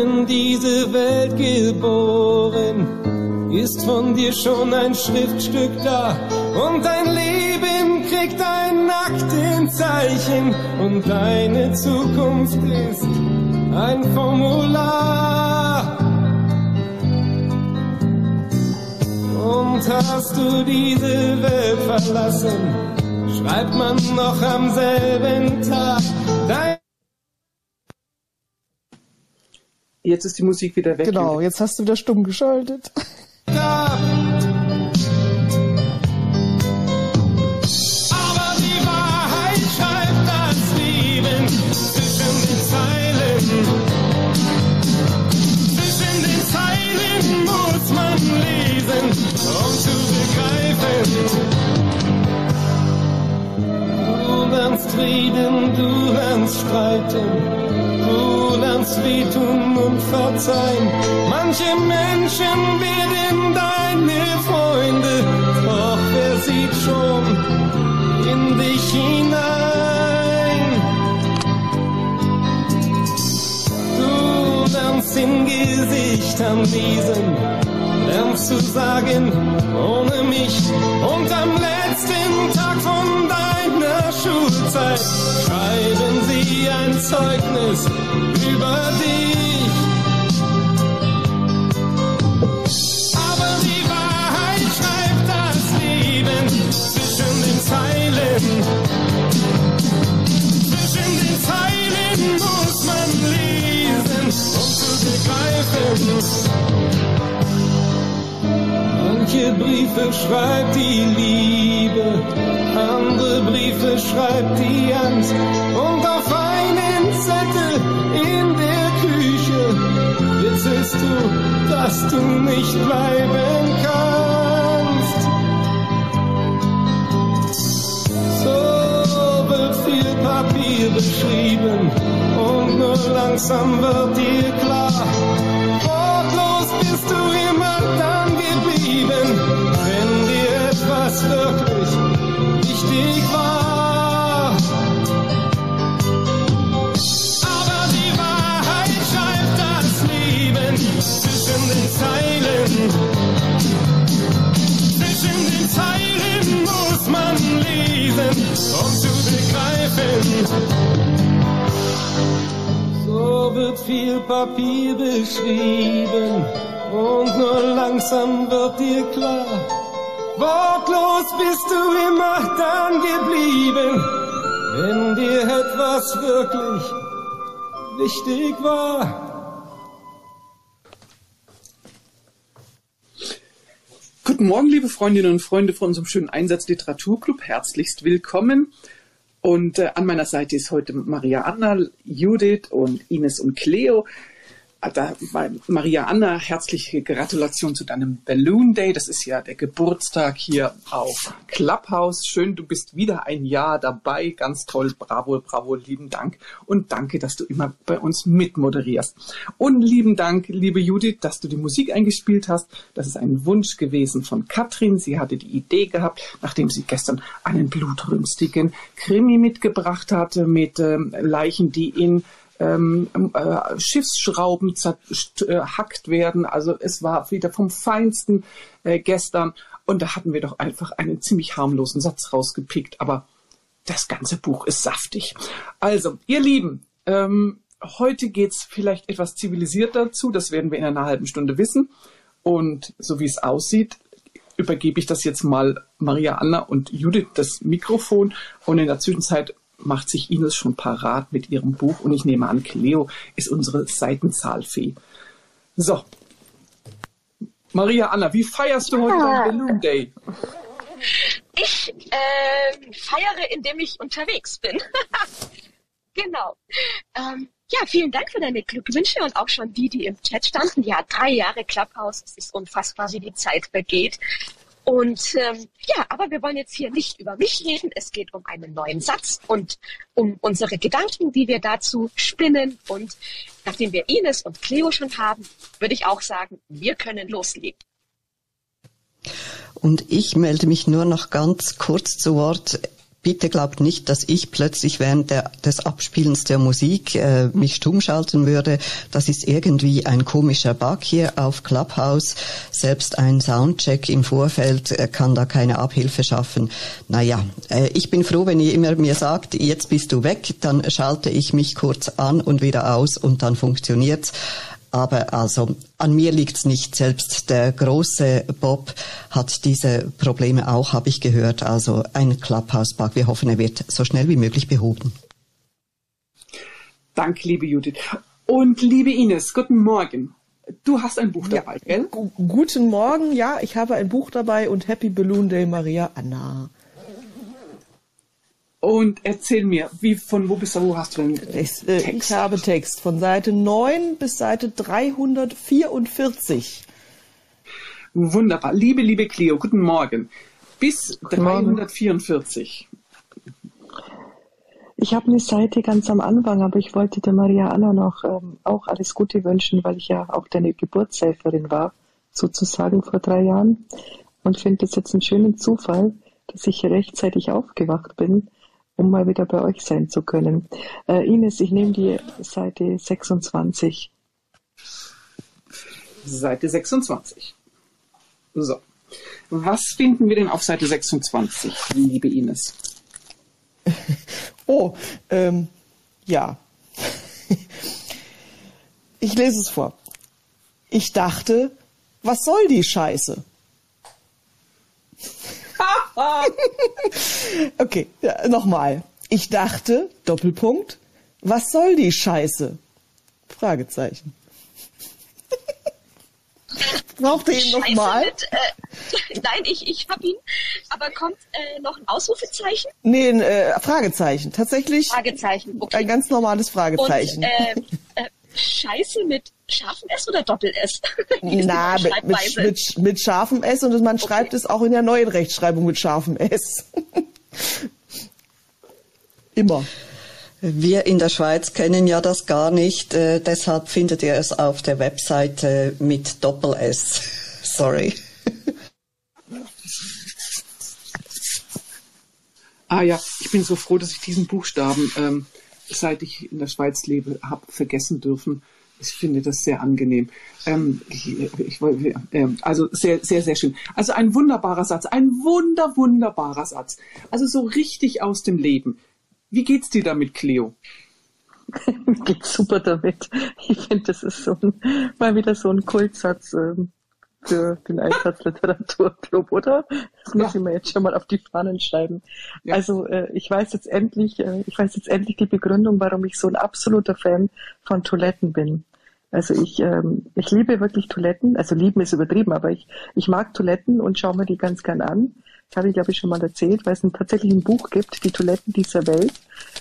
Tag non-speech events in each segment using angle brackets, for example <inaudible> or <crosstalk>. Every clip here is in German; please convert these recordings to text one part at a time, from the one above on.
in diese Welt geboren, ist von dir schon ein Schriftstück da. Und dein Leben kriegt ein Aktenzeichen und deine Zukunft ist ein Formular. Und hast du diese Welt verlassen, schreibt man noch am selben Tag. Dein Jetzt ist die Musik wieder weg. Genau, jetzt hast du wieder stumm geschaltet. Ja. Aber die Wahrheit schreibt das Leben zwischen den Zeilen. Zwischen den Zeilen muss man lesen, um zu begreifen. Du lernst reden, du lernst streiten. Lernst wehtun und verzeihen. Manche Menschen werden deine Freunde, doch wer sieht schon in dich hinein? Du lernst in Gesichtern lesen, lernst zu sagen, ohne mich. Und am letzten Tag von deiner Schulzeit schreiben sie ein Zeugnis über dich. Aber die Wahrheit schreibt das Leben zwischen den Zeilen. Zwischen den Zeilen muss man lesen, um zu begreifen. Manche Briefe schreibt die Liebe, andere Briefe schreibt die Angst. Und auf einen Zettel in der Küche witzelst du, dass du nicht bleiben kannst. So wird viel Papier beschrieben und nur langsam wird dir klar. Wortlos bist du immer etwas wirklich wichtig war. Aber die Wahrheit schreibt das Leben zwischen den Zeilen. Zwischen den Zeilen muss man lesen, um zu begreifen. So wird viel Papier beschrieben und nur langsam wird dir klar. Wortlos bist du immer dann geblieben, wenn dir etwas wirklich wichtig war. Guten Morgen, liebe Freundinnen und Freunde von unserem schönen Einsatz Literaturclub. Herzlichst willkommen. Und äh, an meiner Seite ist heute Maria Anna, Judith und Ines und Cleo. Da war Maria Anna, herzliche Gratulation zu deinem Balloon Day. Das ist ja der Geburtstag hier auf Clubhouse. Schön, du bist wieder ein Jahr dabei. Ganz toll. Bravo, bravo, lieben Dank. Und danke, dass du immer bei uns mitmoderierst. Und lieben Dank, liebe Judith, dass du die Musik eingespielt hast. Das ist ein Wunsch gewesen von Katrin. Sie hatte die Idee gehabt, nachdem sie gestern einen blutrünstigen Krimi mitgebracht hatte mit ähm, Leichen, die in ähm, äh, Schiffsschrauben zerhackt werden. Also es war wieder vom Feinsten äh, gestern. Und da hatten wir doch einfach einen ziemlich harmlosen Satz rausgepickt. Aber das ganze Buch ist saftig. Also, ihr Lieben, ähm, heute geht's vielleicht etwas zivilisierter zu. Das werden wir in einer halben Stunde wissen. Und so wie es aussieht, übergebe ich das jetzt mal Maria Anna und Judith das Mikrofon. Und in der Zwischenzeit macht sich Ines schon parat mit ihrem Buch und ich nehme an, Cleo ist unsere Seitenzahlfee. So. Maria Anna, wie feierst du heute Ah. deinen Balloon Day? Ich ähm, feiere, indem ich unterwegs bin. <laughs> genau. Ähm, ja, vielen Dank für deine Glückwünsche und auch schon die, die im Chat standen. Ja, drei Jahre Clubhouse. Es ist unfassbar, wie die Zeit vergeht. Und ähm, ja, aber wir wollen jetzt hier nicht über mich reden. Es geht um einen neuen Satz und um unsere Gedanken, die wir dazu spinnen. Und nachdem wir Ines und Cleo schon haben, würde ich auch sagen, wir können loslegen. Und ich melde mich nur noch ganz kurz zu Wort. Bitte glaubt nicht, dass ich plötzlich während der, des Abspielens der Musik äh, mich stumm schalten würde. Das ist irgendwie ein komischer Bug hier auf Clubhouse. Selbst ein Soundcheck im Vorfeld äh, kann da keine Abhilfe schaffen. Naja, äh, ich bin froh, wenn ihr immer mir sagt, jetzt bist du weg, dann schalte ich mich kurz an und wieder aus und dann funktioniert's. Aber also an mir liegt's nicht. Selbst der große Bob hat diese Probleme auch, habe ich gehört. Also ein Clubhouse-Bug. Wir hoffen, er wird so schnell wie möglich behoben. Danke, liebe Judith. Und liebe Ines, guten Morgen. Du hast ein Buch dabei, ja, gell? Guten Morgen, ja, ich habe ein Buch dabei und Happy Balloon Day Maria Anna. Und erzähl mir, wie, von wo bis wo hast du denn ich, äh, Text? Ich habe Text von Seite 9 bis Seite 344. Wunderbar. Liebe, liebe Cleo, guten Morgen. Bis guten 344. Ich habe eine Seite ganz am Anfang, aber ich wollte der Maria Anna noch ähm, auch alles Gute wünschen, weil ich ja auch deine Geburtshelferin war, sozusagen vor drei Jahren. Und finde es jetzt einen schönen Zufall, dass ich rechtzeitig aufgewacht bin um mal wieder bei euch sein zu können. Äh, Ines, ich nehme die Seite 26. Seite 26. So. Was finden wir denn auf Seite 26, liebe Ines? <laughs> Oh, ähm, ja. <laughs> Ich lese es vor. Ich dachte, was soll die Scheiße? <laughs> okay, ja, nochmal. Ich dachte, Doppelpunkt, was soll die Scheiße? Fragezeichen. <laughs> Braucht ihr ihn nochmal? Äh, <laughs> nein, ich, ich hab ihn. Aber kommt äh, noch ein Ausrufezeichen? Nee, ein äh, Fragezeichen. Tatsächlich. Fragezeichen, okay. Ein ganz normales Fragezeichen. Und, äh, äh, Scheiße mit scharfem S oder Doppel-S? <laughs> Na, mit, mit, mit, mit scharfem S und man okay. schreibt es auch in der neuen Rechtschreibung mit scharfem S. <laughs> Immer. Wir in der Schweiz kennen ja das gar nicht, äh, deshalb findet ihr es auf der Webseite mit Doppel-S. <laughs> Sorry. Ah ja, ich bin so froh, dass ich diesen Buchstaben, ähm, seit ich in der Schweiz lebe, habe vergessen dürfen. Ich finde das sehr angenehm. Ähm, ich, ich, äh, also sehr, sehr, sehr schön. Also ein wunderbarer Satz, ein wunder, wunderbarer Satz. Also so richtig aus dem Leben. Wie geht's dir damit, Cleo? <laughs> Mir geht's super damit. Ich finde, das ist so ein, mal wieder so ein Kultsatz ähm, für den Einsatzliteraturclub, oder? Das muss ja. ich mir jetzt schon mal auf die Fahnen schreiben. Ja. Also äh, ich weiß jetzt endlich, äh, ich weiß jetzt endlich die Begründung, warum ich so ein absoluter Fan von Toiletten bin. Also ich, ähm, ich liebe wirklich Toiletten. Also lieben ist übertrieben, aber ich, ich mag Toiletten und schaue mir die ganz gern an. Das habe ich, glaube ich, schon mal erzählt, weil es ein, tatsächlich ein Buch gibt, die Toiletten dieser Welt.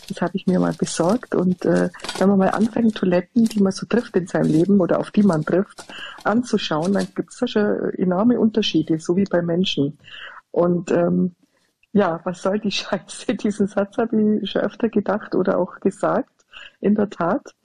Das habe ich mir mal besorgt. Und äh, wenn man mal anfängt, Toiletten, die man so trifft in seinem Leben oder auf die man trifft, anzuschauen, dann gibt es da schon enorme Unterschiede, so wie bei Menschen. Und ähm, ja, was soll die <laughs> Scheiße? Diesen Satz habe ich schon öfter gedacht oder auch gesagt. In der Tat.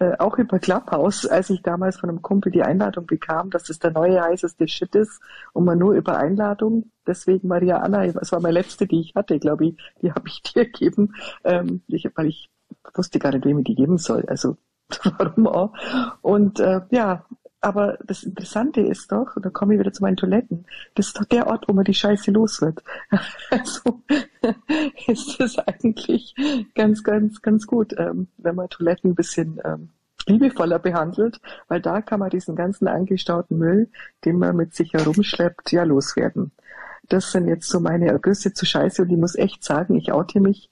Äh, auch über Clubhouse, als ich damals von einem Kumpel die Einladung bekam, dass es der neue heißeste Shit ist und man nur über Einladung. Deswegen Maria Anna, das war meine letzte, die ich hatte, glaube ich, die habe ich <laughs> dir gegeben, ähm, ich, weil ich wusste gar nicht, wem ich die geben soll. Also <laughs> warum auch? Und äh, ja, aber das Interessante ist doch, und da komme ich wieder zu meinen Toiletten, das ist doch der Ort, wo man die Scheiße los wird. <laughs> Also <laughs> ist das eigentlich ganz, ganz, ganz gut, ähm, wenn man Toiletten ein bisschen ähm, liebevoller behandelt, weil da kann man diesen ganzen angestauten Müll, den man mit sich herumschleppt, ja loswerden. Das sind jetzt so meine Ergüsse zu Scheiße und ich muss echt sagen, ich oute mich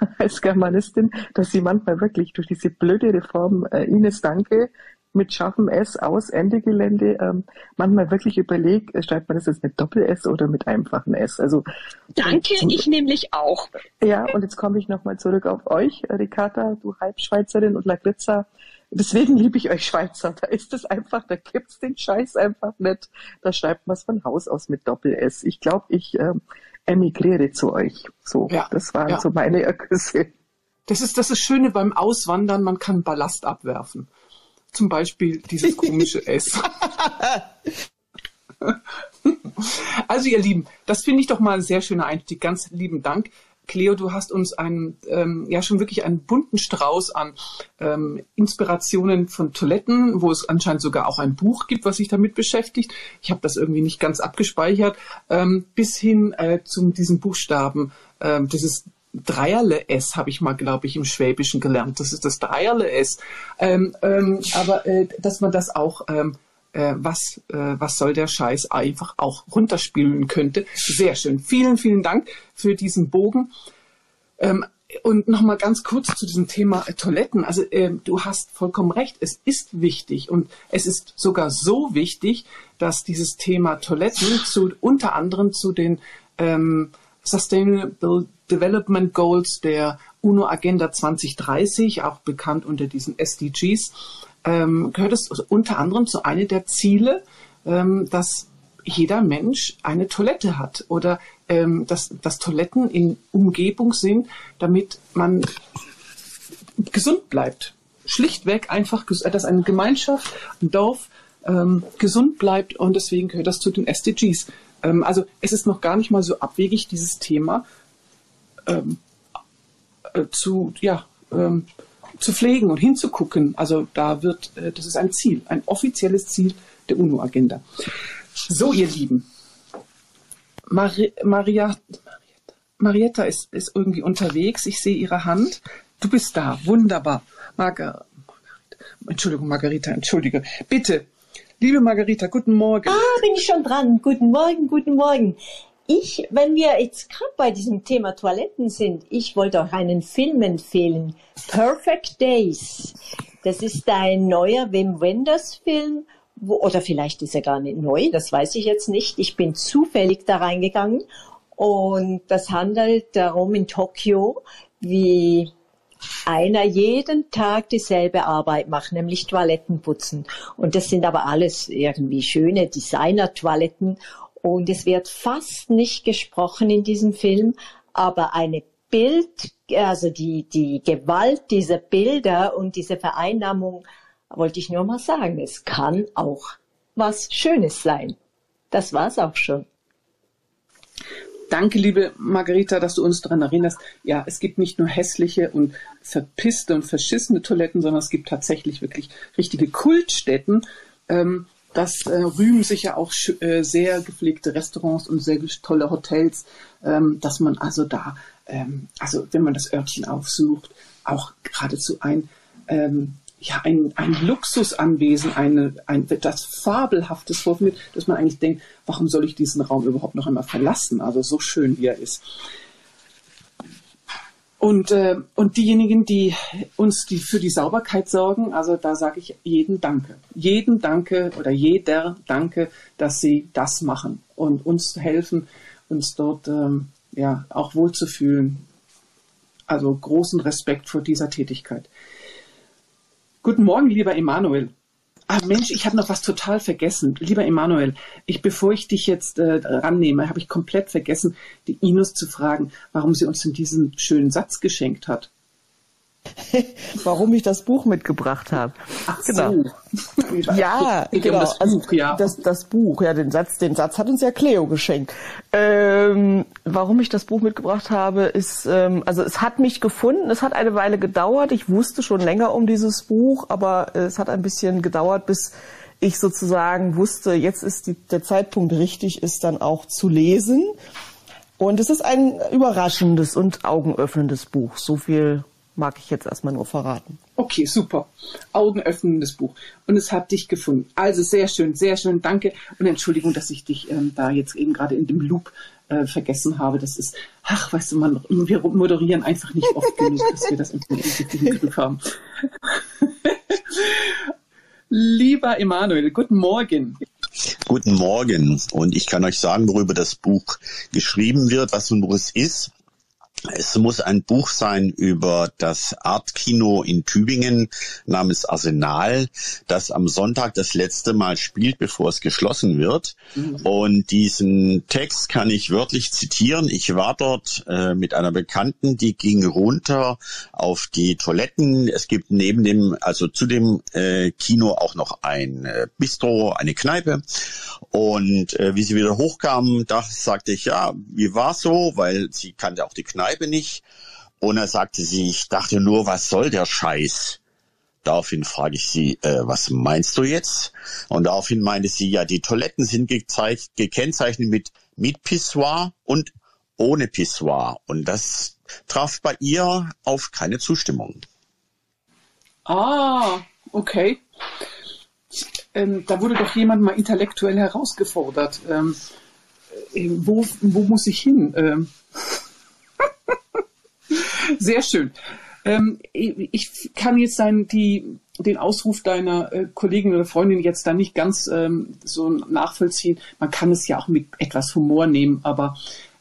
<laughs> als Germanistin, dass sie manchmal wirklich durch diese blöde Reform äh, Ines Danke mit scharfem S aus, Ende Gelände, ähm, manchmal wirklich überlegt, äh, schreibt man das jetzt mit Doppel-S oder mit einfachem S. Also Danke, zum, ich nämlich auch. Ja, und jetzt komme ich nochmal zurück auf euch, Ricarda, du Halbschweizerin und Lagritza. Deswegen liebe ich euch Schweizer. Da ist es einfach, da gibt's den Scheiß einfach nicht. Da schreibt man es von Haus aus mit Doppel-S. Ich glaube, ich ähm, emigriere zu euch. So, ja, das waren ja. so meine Ergüsse. Das ist das ist Schöne beim Auswandern, man kann Ballast abwerfen. Zum Beispiel dieses komische <laughs> S. also ihr Lieben, das finde ich doch mal ein sehr schöner Einstieg. Ganz lieben Dank. Cleo, du hast uns einen, ähm, ja schon wirklich einen bunten Strauß an ähm, Inspirationen von Toiletten, wo es anscheinend sogar auch ein Buch gibt, was sich damit beschäftigt. Ich habe das irgendwie nicht ganz abgespeichert, ähm, bis hin äh, zu diesen Buchstaben. Ähm, das ist Dreierle S habe ich mal, glaube ich, im Schwäbischen gelernt. Das ist das Dreierle S. Ähm, ähm, aber äh, dass man das auch ähm, äh, was, äh, was soll der Scheiß einfach auch runterspielen könnte. Sehr schön. Vielen, vielen Dank für diesen Bogen. Ähm, und nochmal ganz kurz zu diesem Thema Toiletten. Also äh, du hast vollkommen recht, es ist wichtig und es ist sogar so wichtig, dass dieses Thema Toiletten zu unter anderem zu den ähm, Sustainable Development Goals der UNO Agenda 2030, auch bekannt unter diesen SDGs, ähm, gehört es unter anderem zu einer der Ziele, ähm, dass jeder Mensch eine Toilette hat oder ähm, dass, dass Toiletten in Umgebung sind, damit man gesund bleibt. Schlichtweg einfach, dass eine Gemeinschaft, ein Dorf ähm, gesund bleibt und deswegen gehört das zu den SDGs. Ähm, also es ist noch gar nicht mal so abwegig, dieses Thema ähm, äh, zu, ja, ähm, zu pflegen und hinzugucken. Also da wird, äh, das ist ein Ziel, ein offizielles Ziel der UNO-Agenda. So, ihr Lieben. Mari Maria, Marietta ist, ist irgendwie unterwegs. Ich sehe ihre Hand. Du bist da. Wunderbar. Margar Entschuldigung, Margarita, entschuldige. Bitte. Liebe Margarita, guten Morgen. Ah, bin ich schon dran. Guten Morgen, guten Morgen. Ich, wenn wir jetzt gerade bei diesem Thema Toiletten sind, ich wollte auch einen Film empfehlen. Perfect Days. Das ist ein neuer Wim Wenders Film, wo, oder vielleicht ist er gar nicht neu, das weiß ich jetzt nicht. Ich bin zufällig da reingegangen und das handelt darum in Tokio, wie einer jeden Tag dieselbe Arbeit macht, nämlich Toiletten putzen. Und das sind aber alles irgendwie schöne Designer-Toiletten und es wird fast nicht gesprochen in diesem Film, aber eine Bild, also die, die Gewalt dieser Bilder und diese Vereinnahmung, wollte ich nur mal sagen, es kann auch was Schönes sein. Das war's auch schon. Danke, liebe Margarita, dass du uns daran erinnerst. Ja, es gibt nicht nur hässliche und verpisste und verschissene Toiletten, sondern es gibt tatsächlich wirklich richtige Kultstätten. Ähm, das äh, rühmen sich ja auch äh, sehr gepflegte Restaurants und sehr tolle Hotels, ähm, dass man also da, ähm, also wenn man das Örtchen aufsucht, auch geradezu ein, ähm, ja, ein, ein Luxusanwesen, eine, ein, das Fabelhaftes vorfindet, dass man eigentlich denkt, warum soll ich diesen Raum überhaupt noch einmal verlassen? Also so schön wie er ist. Und, äh, und diejenigen, die uns die für die Sauberkeit sorgen, also da sage ich jeden Danke. Jeden Danke oder jeder Danke, dass sie das machen und uns helfen, uns dort ähm, ja auch wohlzufühlen. Also großen Respekt vor dieser Tätigkeit. Guten Morgen, lieber Emanuel. Ah Mensch, ich habe noch was total vergessen. Lieber Emanuel, ich, bevor ich dich jetzt äh, rannehme, habe ich komplett vergessen, die Inus zu fragen, warum sie uns in diesen schönen Satz geschenkt hat. <laughs> warum ich das Buch mitgebracht habe. Ach genau. So. <laughs> ja, genau. das also Buch, ja. Das, das, Buch, ja, den Satz, den Satz hat uns ja Cleo geschenkt. Ähm, warum ich das Buch mitgebracht habe, ist, ähm, also es hat mich gefunden. Es hat eine Weile gedauert. Ich wusste schon länger um dieses Buch, aber es hat ein bisschen gedauert, bis ich sozusagen wusste, jetzt ist die, der Zeitpunkt richtig, ist dann auch zu lesen. Und es ist ein überraschendes und augenöffnendes Buch. So viel mag ich jetzt erstmal nur verraten. Okay, super. Augenöffnendes Buch. Und es hat dich gefunden. Also sehr schön, sehr schön. Danke. Und Entschuldigung, dass ich dich ähm, da jetzt eben gerade in dem Loop äh, vergessen habe. Das ist, ach, weißt du, man, wir moderieren einfach nicht oft genug, dass wir das im Griff haben. <laughs> Lieber Emanuel, guten Morgen. Guten Morgen. Und ich kann euch sagen, worüber das Buch geschrieben wird, was und wo es ist. Es muss ein Buch sein über das Artkino in Tübingen namens Arsenal, das am Sonntag das letzte Mal spielt, bevor es geschlossen wird. Mhm. Und diesen Text kann ich wörtlich zitieren. Ich war dort äh, mit einer Bekannten, die ging runter auf die Toiletten. Es gibt neben dem, also zu dem äh, Kino auch noch ein äh, Bistro, eine Kneipe. Und äh, wie sie wieder hochkam, da sagte ich, ja, wie war so? Weil sie kannte auch die Kneipe Kneipe nicht. Und er sagte sie, ich dachte nur, was soll der Scheiß? Daraufhin frage ich sie, äh, was meinst du jetzt? Und daraufhin meinte sie, ja, die Toiletten sind gekennzeichnet mit, mit Pissoir und ohne Pissoir. Und das traf bei ihr auf keine Zustimmung. Ah, okay. Ähm, da wurde doch jemand mal intellektuell herausgefordert. Ähm, äh, wo, wo muss ich hin? Ähm, sehr schön. Ähm, ich kann jetzt sein, die, den Ausruf deiner äh, Kollegin oder Freundin jetzt da nicht ganz ähm, so nachvollziehen. Man kann es ja auch mit etwas Humor nehmen, aber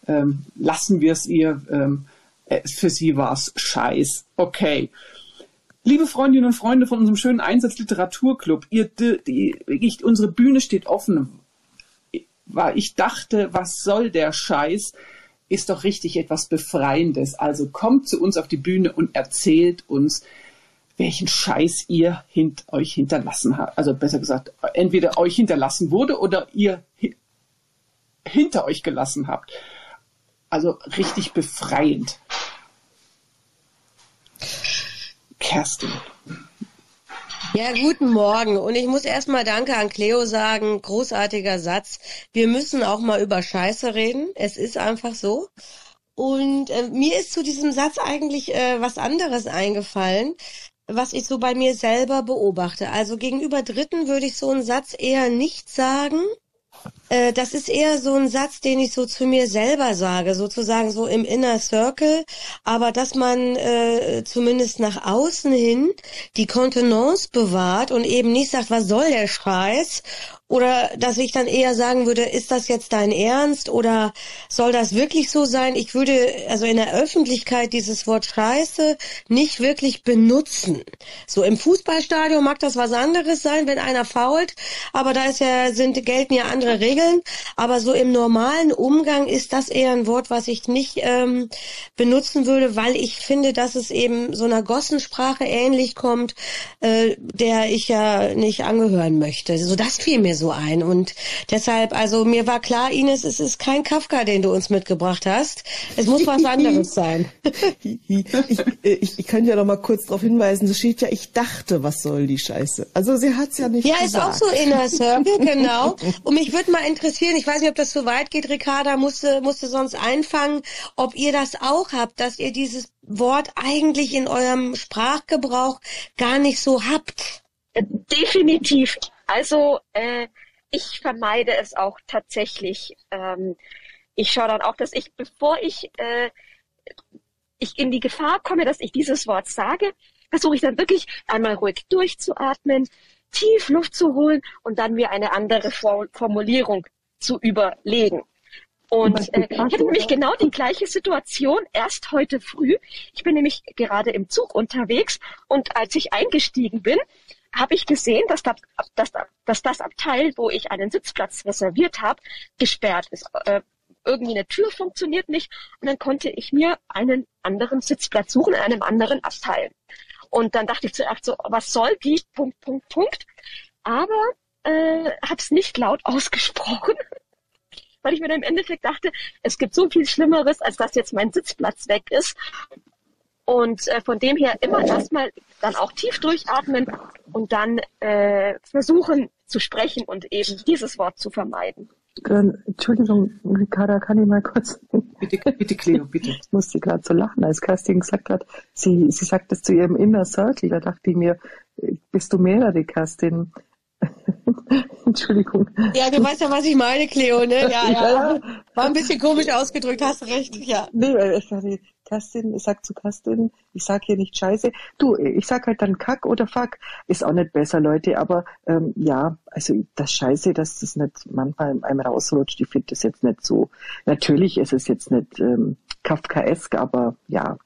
ähm, lassen wir es ihr. Ähm, äh, für sie war es scheiß. Okay. Liebe Freundinnen und Freunde von unserem schönen Einsatzliteraturclub, ihr, die, ich, unsere Bühne steht offen. Ich dachte, was soll der Scheiß? Ist doch richtig etwas Befreiendes. Also kommt zu uns auf die Bühne und erzählt uns, welchen Scheiß ihr hint euch hinterlassen habt. Also besser gesagt, entweder euch hinterlassen wurde oder ihr hi hinter euch gelassen habt. Also richtig befreiend. Kerstin. Ja, guten Morgen. Und ich muss erstmal Danke an Cleo sagen. Großartiger Satz. Wir müssen auch mal über Scheiße reden. Es ist einfach so. Und äh, mir ist zu diesem Satz eigentlich äh, was anderes eingefallen, was ich so bei mir selber beobachte. Also gegenüber Dritten würde ich so einen Satz eher nicht sagen, äh, das ist eher so ein Satz, den ich so zu mir selber sage, sozusagen so im Inner Circle, aber dass man äh, zumindest nach außen hin die Kontenance bewahrt und eben nicht sagt, was soll der Scheiß oder dass ich dann eher sagen würde, ist das jetzt dein Ernst oder soll das wirklich so sein? Ich würde also in der Öffentlichkeit dieses Wort Scheiße nicht wirklich benutzen. So im Fußballstadion mag das was anderes sein, wenn einer fault, aber da ist ja, sind, gelten ja andere Regeln. Aber so im normalen Umgang ist das eher ein Wort, was ich nicht ähm, benutzen würde, weil ich finde, dass es eben so einer Gossensprache ähnlich kommt, äh, der ich ja nicht angehören möchte. So das fiel mir so ein. Und deshalb, also mir war klar, Ines, es ist kein Kafka, den du uns mitgebracht hast. Es muss was anderes sein. <laughs> ich, ich, ich kann ja noch mal kurz darauf hinweisen, es steht ja, ich dachte, was soll die Scheiße. Also sie hat's ja nicht ja, gesagt. ist auch so Inner Circle, <laughs> genau. Und mich würde mal interessieren, ich weiß nicht, ob das so weit geht, Ricarda musste, musste sonst einfangen, ob ihr das auch habt, dass ihr dieses Wort eigentlich in eurem Sprachgebrauch gar nicht so habt. Definitiv. Also äh, ich vermeide es auch tatsächlich. Ähm, ich schaue dann auch, dass ich, bevor ich, äh, ich in die Gefahr komme, dass ich dieses Wort sage, versuche ich dann wirklich einmal ruhig durchzuatmen, tief Luft zu holen und dann mir eine andere Formulierung zu überlegen. Und äh, ich hatte nämlich genau die gleiche Situation erst heute früh. Ich bin nämlich gerade im Zug unterwegs und als ich eingestiegen bin, habe ich gesehen, dass das, dass, dass das Abteil, wo ich einen Sitzplatz reserviert habe, gesperrt ist. Äh, irgendwie eine Tür funktioniert nicht und dann konnte ich mir einen anderen Sitzplatz suchen in einem anderen Abteil. Und dann dachte ich zuerst so, was soll die? Punkt, Punkt, Punkt. Aber äh, habe es nicht laut <laughs> ausgesprochen, weil ich mir dann im Endeffekt dachte, es gibt so viel Schlimmeres, als dass jetzt mein Sitzplatz weg ist. Und äh, von dem her immer erstmal dann auch tief durchatmen und dann äh, versuchen zu sprechen und eben dieses Wort zu vermeiden. Entschuldigung, Ricarda, kann ich mal kurz. <laughs> Bitte, bitte, Cleo, bitte. Ich musste gerade so lachen, als Kerstin gesagt hat, sie, sie sagt das zu ihrem Inner Circle. Da dachte ich mir, bist du mehrere, Kerstin? <laughs> Entschuldigung. Ja, du weißt ja, was ich meine, Cleo, ne? Ja, ja. War ein bisschen komisch ausgedrückt, hast recht, ja. Nee, ich dachte, Kerstin, ich sag zu Kerstin, ich sag hier nicht Scheiße. Du, ich sag halt dann Kack oder Fuck. Ist auch nicht besser, Leute, aber ähm, ja, also das Scheiße, dass das nicht manchmal einem rausrutscht, ich finde das jetzt nicht so. Natürlich ist es jetzt nicht ähm, Kafkaesk, aber ja,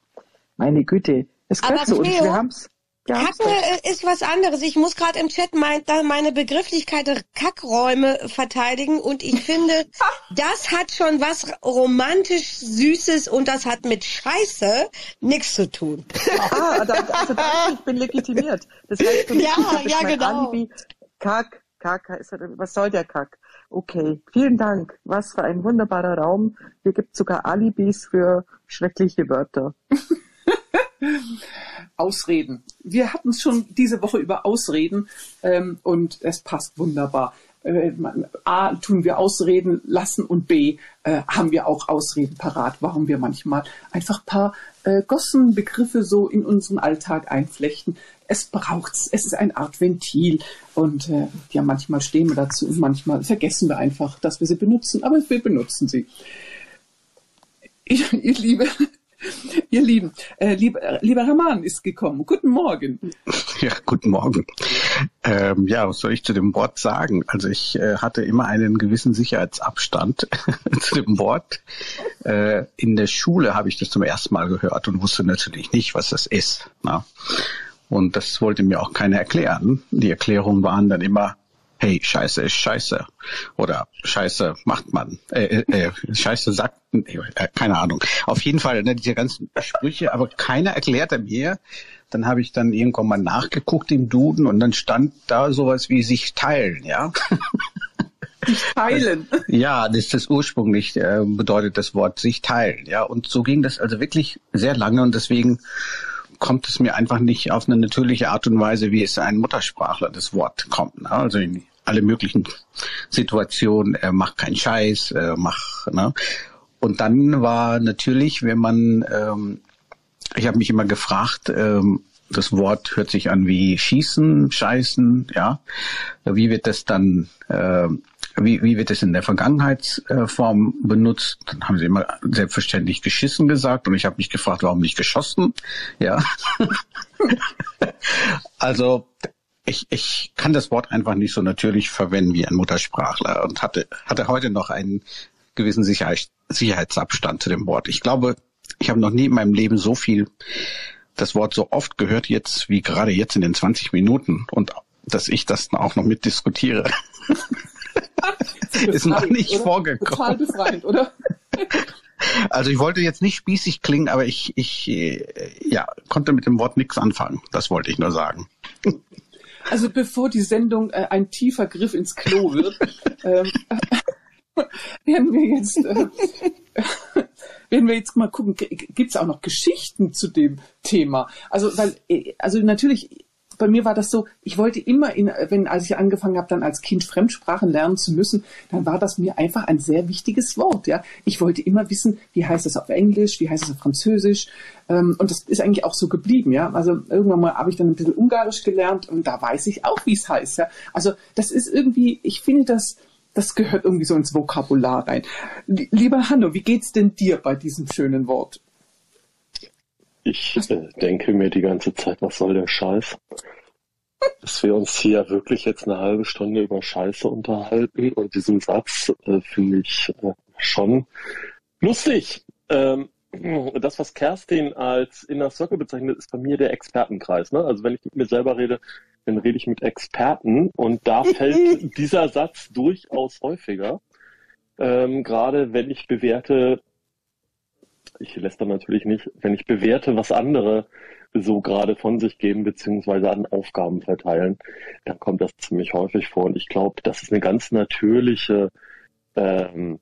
meine Güte, es gehört zu uns, wir haben's. Ja, Kacke äh, ist was anderes. Ich muss gerade im Chat mein, meine Begrifflichkeit Kackräume verteidigen und ich finde, <laughs> das hat schon was romantisch Süßes und das hat mit Scheiße nichts zu tun. Ah, da, also da, ich bin legitimiert. Das heißt, für mich ja, ja, mein genau. Alibi, Kack, Kack, was soll der Kack? Okay, vielen Dank. Was für ein wunderbarer Raum. Hier gibt es sogar Alibis für schreckliche Wörter. <laughs> Ausreden. Wir hatten es schon diese Woche über Ausreden ähm, und es passt wunderbar. Äh, A, tun wir Ausreden lassen und B, äh, haben wir auch Ausreden parat, warum wir manchmal einfach paar äh, Gossenbegriffe so in unseren Alltag einflechten. Es braucht's, es ist eine Art Ventil und äh, ja, manchmal stehen wir dazu und manchmal vergessen wir einfach, dass wir sie benutzen, aber wir benutzen sie. Ich, ihr Liebe, <laughs> Ihr Lieben, äh, lieber, äh, lieber Herr Mahn ist gekommen. Guten Morgen. <laughs> Ja, guten Morgen. Ähm, ja, was soll ich zu dem Wort sagen? Also ich äh, hatte immer einen gewissen Sicherheitsabstand <laughs> zu dem Wort. Äh, in der Schule habe ich das zum ersten Mal gehört und wusste natürlich nicht, was das ist. Na? Und das wollte mir auch keiner erklären. Die Erklärungen waren dann immer, hey, Scheiße ist Scheiße. Oder Scheiße macht man. Äh, äh, äh Scheiße sagt, äh, keine Ahnung. Auf jeden Fall, ne, diese ganzen Sprüche, aber keiner erklärte mir. Dann habe ich dann irgendwann mal nachgeguckt im Duden und dann stand da sowas wie sich teilen, ja. Sich teilen. Ja, das ist das ursprünglich äh, bedeutet das Wort sich teilen, ja. Und so ging das also wirklich sehr lange und deswegen kommt es mir einfach nicht auf eine natürliche Art und Weise, wie es ein Muttersprachler das Wort kommt. Ne? Also in alle möglichen Situationen, er macht keinen Scheiß, er macht, ne? Und dann war natürlich, wenn man, ähm, ich habe mich immer gefragt, ähm, das Wort hört sich an wie schießen, scheißen, ja. Wie wird das dann äh, wie, wie wird es in der Vergangenheitsform benutzt? Dann haben sie immer selbstverständlich geschissen gesagt und ich habe mich gefragt, warum nicht geschossen? Ja. <laughs> also ich, ich kann das Wort einfach nicht so natürlich verwenden wie ein Muttersprachler und hatte, hatte heute noch einen gewissen Sicherheit, Sicherheitsabstand zu dem Wort. Ich glaube, ich habe noch nie in meinem Leben so viel das Wort so oft gehört jetzt wie gerade jetzt in den 20 Minuten und dass ich das auch noch mitdiskutiere. <laughs> ist noch nicht oder? vorgekommen. Total befreiend, oder? <laughs> Also ich wollte jetzt nicht spießig klingen, aber ich, ich äh, ja, konnte mit dem Wort nichts anfangen. Das wollte ich nur sagen. Also bevor die Sendung äh, ein tiefer Griff ins Klo wird, ähm, <laughs> werden wir jetzt äh, <laughs> werden wir jetzt mal gucken, gibt es auch noch Geschichten zu dem Thema? Also weil äh, also natürlich bei mir war das so, ich wollte immer, in, wenn als ich angefangen habe, dann als Kind Fremdsprachen lernen zu müssen, dann war das mir einfach ein sehr wichtiges Wort. Ja, ich wollte immer wissen, wie heißt es auf Englisch, wie heißt es auf Französisch, ähm, und das ist eigentlich auch so geblieben. Ja, also irgendwann mal habe ich dann ein bisschen Ungarisch gelernt und da weiß ich auch, wie es heißt. Ja, also das ist irgendwie, ich finde das das gehört irgendwie so ins Vokabular rein. Lieber Hanno, wie geht's denn dir bei diesem schönen Wort? Ich äh, denke mir die ganze Zeit, was soll der Scheiß? Dass wir uns hier wirklich jetzt eine halbe Stunde über Scheiße unterhalten und diesen Satz äh, finde ich äh, schon lustig. Ähm, das, was Kerstin als Inner Circle bezeichnet, ist bei mir der Expertenkreis. Ne? Also wenn ich mit mir selber rede, dann rede ich mit Experten und da <laughs> fällt dieser Satz durchaus häufiger. Ähm, Gerade wenn ich bewerte, ich lässt dann natürlich nicht, wenn ich bewerte, was andere so gerade von sich geben, beziehungsweise an Aufgaben verteilen, dann kommt das ziemlich häufig vor. Und ich glaube, das ist eine ganz natürliche ähm,